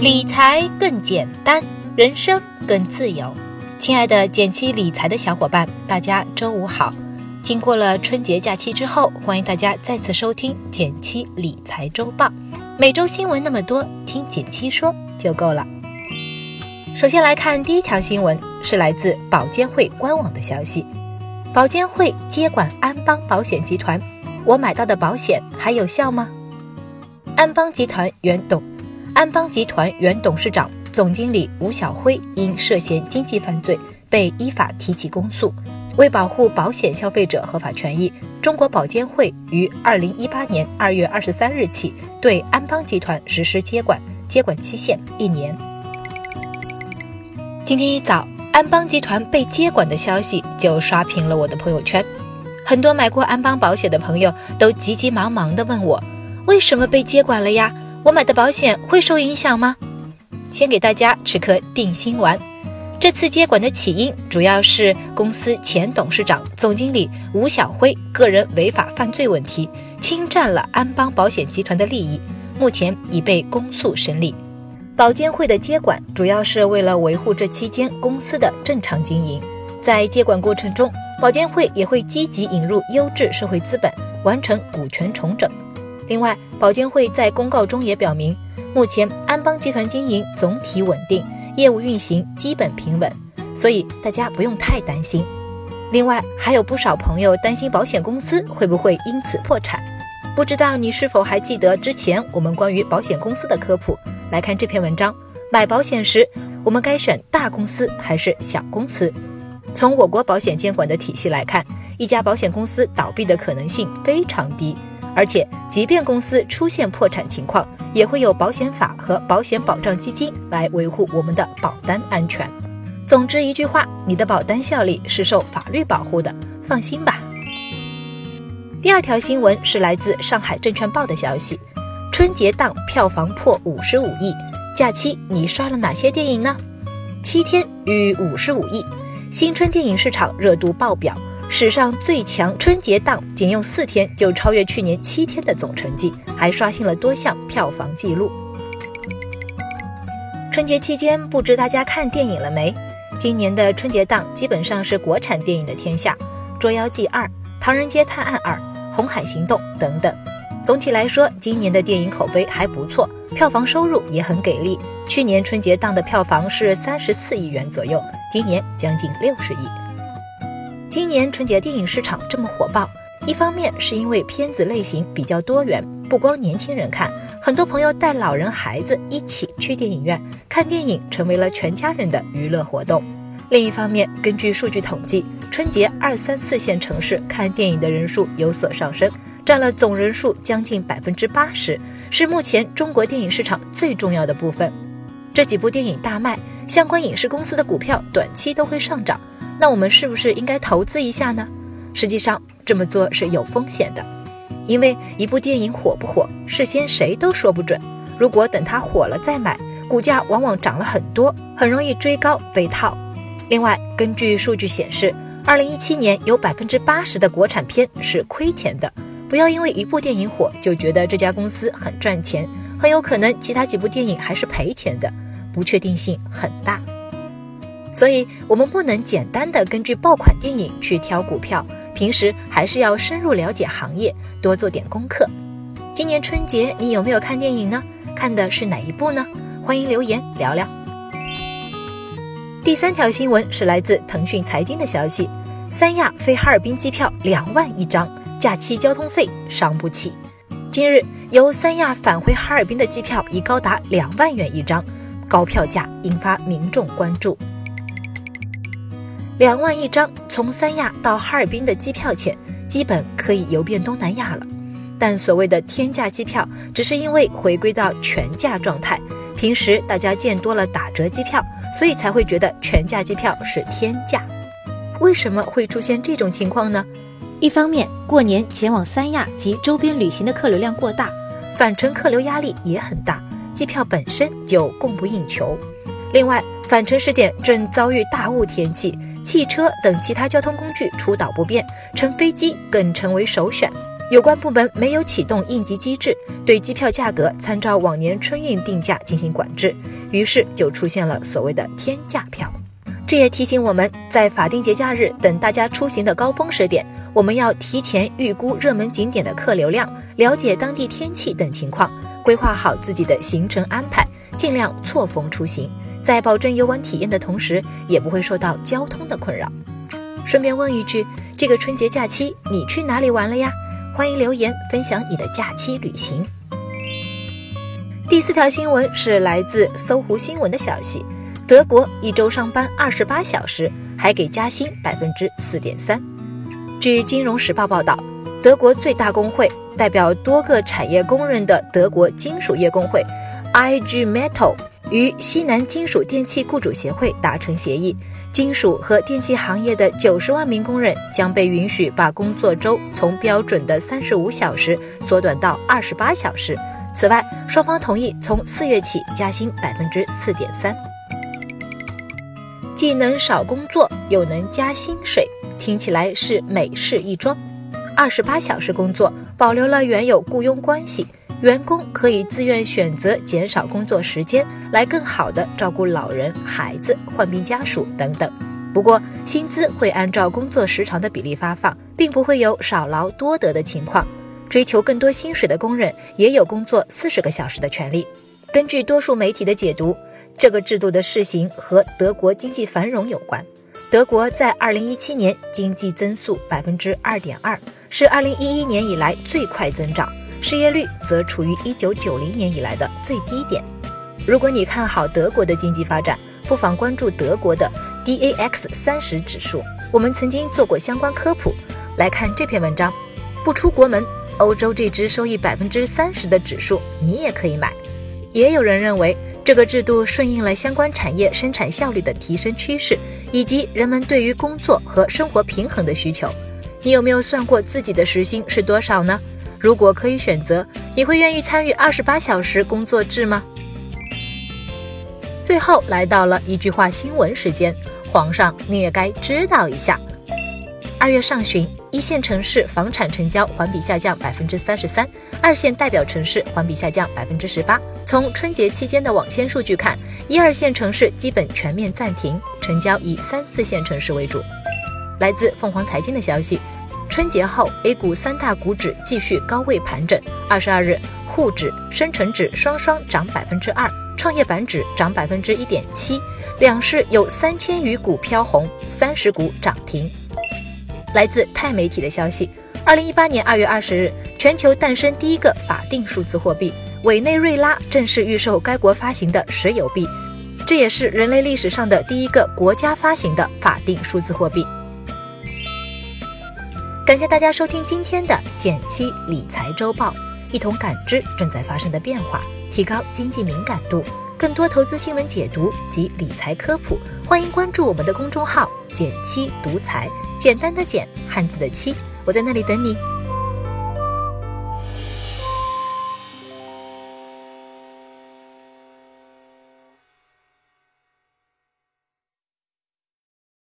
理财更简单，人生更自由。亲爱的减七理财的小伙伴，大家周五好！经过了春节假期之后，欢迎大家再次收听减七理财周报。每周新闻那么多，听减七说就够了。首先来看第一条新闻，是来自保监会官网的消息：保监会接管安邦保险集团，我买到的保险还有效吗？安邦集团原董，安邦集团原董事长、总经理吴晓辉因涉嫌经济犯罪被依法提起公诉。为保护保险消费者合法权益，中国保监会于二零一八年二月二十三日起对安邦集团实施接管，接管期限一年。今天一早，安邦集团被接管的消息就刷屏了我的朋友圈，很多买过安邦保险的朋友都急急忙忙地问我。为什么被接管了呀？我买的保险会受影响吗？先给大家吃颗定心丸。这次接管的起因主要是公司前董事长、总经理吴晓辉个人违法犯罪问题，侵占了安邦保险集团的利益，目前已被公诉审理。保监会的接管主要是为了维护这期间公司的正常经营。在接管过程中，保监会也会积极引入优质社会资本，完成股权重整。另外，保监会在公告中也表明，目前安邦集团经营总体稳定，业务运行基本平稳，所以大家不用太担心。另外，还有不少朋友担心保险公司会不会因此破产，不知道你是否还记得之前我们关于保险公司的科普？来看这篇文章，买保险时我们该选大公司还是小公司？从我国保险监管的体系来看，一家保险公司倒闭的可能性非常低。而且，即便公司出现破产情况，也会有保险法和保险保障基金来维护我们的保单安全。总之一句话，你的保单效力是受法律保护的，放心吧。第二条新闻是来自上海证券报的消息：春节档票房破五十五亿，假期你刷了哪些电影呢？七天逾五十五亿，新春电影市场热度爆表。史上最强春节档，仅用四天就超越去年七天的总成绩，还刷新了多项票房纪录。春节期间，不知大家看电影了没？今年的春节档基本上是国产电影的天下，《捉妖记二》《唐人街探案二》《红海行动》等等。总体来说，今年的电影口碑还不错，票房收入也很给力。去年春节档的票房是三十四亿元左右，今年将近六十亿。今年春节电影市场这么火爆，一方面是因为片子类型比较多元，不光年轻人看，很多朋友带老人、孩子一起去电影院看电影，成为了全家人的娱乐活动。另一方面，根据数据统计，春节二三四线城市看电影的人数有所上升，占了总人数将近百分之八十，是目前中国电影市场最重要的部分。这几部电影大卖，相关影视公司的股票短期都会上涨。那我们是不是应该投资一下呢？实际上这么做是有风险的，因为一部电影火不火，事先谁都说不准。如果等它火了再买，股价往往涨了很多，很容易追高被套。另外，根据数据显示，二零一七年有百分之八十的国产片是亏钱的。不要因为一部电影火就觉得这家公司很赚钱，很有可能其他几部电影还是赔钱的，不确定性很大。所以，我们不能简单的根据爆款电影去挑股票，平时还是要深入了解行业，多做点功课。今年春节你有没有看电影呢？看的是哪一部呢？欢迎留言聊聊。第三条新闻是来自腾讯财经的消息：三亚飞哈尔滨机票两万一张，假期交通费伤不起。近日，由三亚返回哈尔滨的机票已高达两万元一张，高票价引发民众关注。两万一张从三亚到哈尔滨的机票钱，基本可以游遍东南亚了。但所谓的天价机票，只是因为回归到全价状态。平时大家见多了打折机票，所以才会觉得全价机票是天价。为什么会出现这种情况呢？一方面，过年前往三亚及周边旅行的客流量过大，返程客流压力也很大，机票本身就供不应求。另外，返程时点正遭遇大雾天气。汽车等其他交通工具出岛不便，乘飞机更成为首选。有关部门没有启动应急机制，对机票价格参照往年春运定价进行管制，于是就出现了所谓的天价票。这也提醒我们在法定节假日等大家出行的高峰时点，我们要提前预估热门景点的客流量，了解当地天气等情况，规划好自己的行程安排，尽量错峰出行，在保证游玩体验的同时，也不会受到交通的困扰。顺便问一句，这个春节假期你去哪里玩了呀？欢迎留言分享你的假期旅行。第四条新闻是来自搜狐新闻的消息。德国一周上班二十八小时，还给加薪百分之四点三。据《金融时报》报道，德国最大工会、代表多个产业工人的德国金属业工会 IG Metal 与西南金属电器雇主协会达成协议，金属和电气行业的九十万名工人将被允许把工作周从标准的三十五小时缩短到二十八小时。此外，双方同意从四月起加薪百分之四点三。既能少工作又能加薪水，听起来是美事一桩。二十八小时工作，保留了原有雇佣关系，员工可以自愿选择减少工作时间，来更好的照顾老人、孩子、患病家属等等。不过，薪资会按照工作时长的比例发放，并不会有少劳多得的情况。追求更多薪水的工人也有工作四十个小时的权利。根据多数媒体的解读，这个制度的试行和德国经济繁荣有关。德国在2017年经济增速百分之二点二，是2011年以来最快增长，失业率则处于1990年以来的最低点。如果你看好德国的经济发展，不妨关注德国的 DAX 三十指数。我们曾经做过相关科普。来看这篇文章：不出国门，欧洲这只收益百分之三十的指数，你也可以买。也有人认为，这个制度顺应了相关产业生产效率的提升趋势，以及人们对于工作和生活平衡的需求。你有没有算过自己的时薪是多少呢？如果可以选择，你会愿意参与二十八小时工作制吗？最后来到了一句话新闻时间，皇上你也该知道一下。二月上旬。一线城市房产成交环比下降百分之三十三，二线代表城市环比下降百分之十八。从春节期间的网签数据看，一二线城市基本全面暂停成交，以三四线城市为主。来自凤凰财经的消息，春节后 A 股三大股指继续高位盘整。二十二日，沪指、深成指双双涨百分之二，创业板指涨百分之一点七，两市有三千余股飘红，三十股涨停。来自泰媒体的消息，二零一八年二月二十日，全球诞生第一个法定数字货币——委内瑞拉正式预售该国发行的石油币，这也是人类历史上的第一个国家发行的法定数字货币。感谢大家收听今天的减七理财周报，一同感知正在发生的变化，提高经济敏感度。更多投资新闻解读及理财科普，欢迎关注我们的公众号“减七独裁”。简单的简，汉字的七，我在那里等你。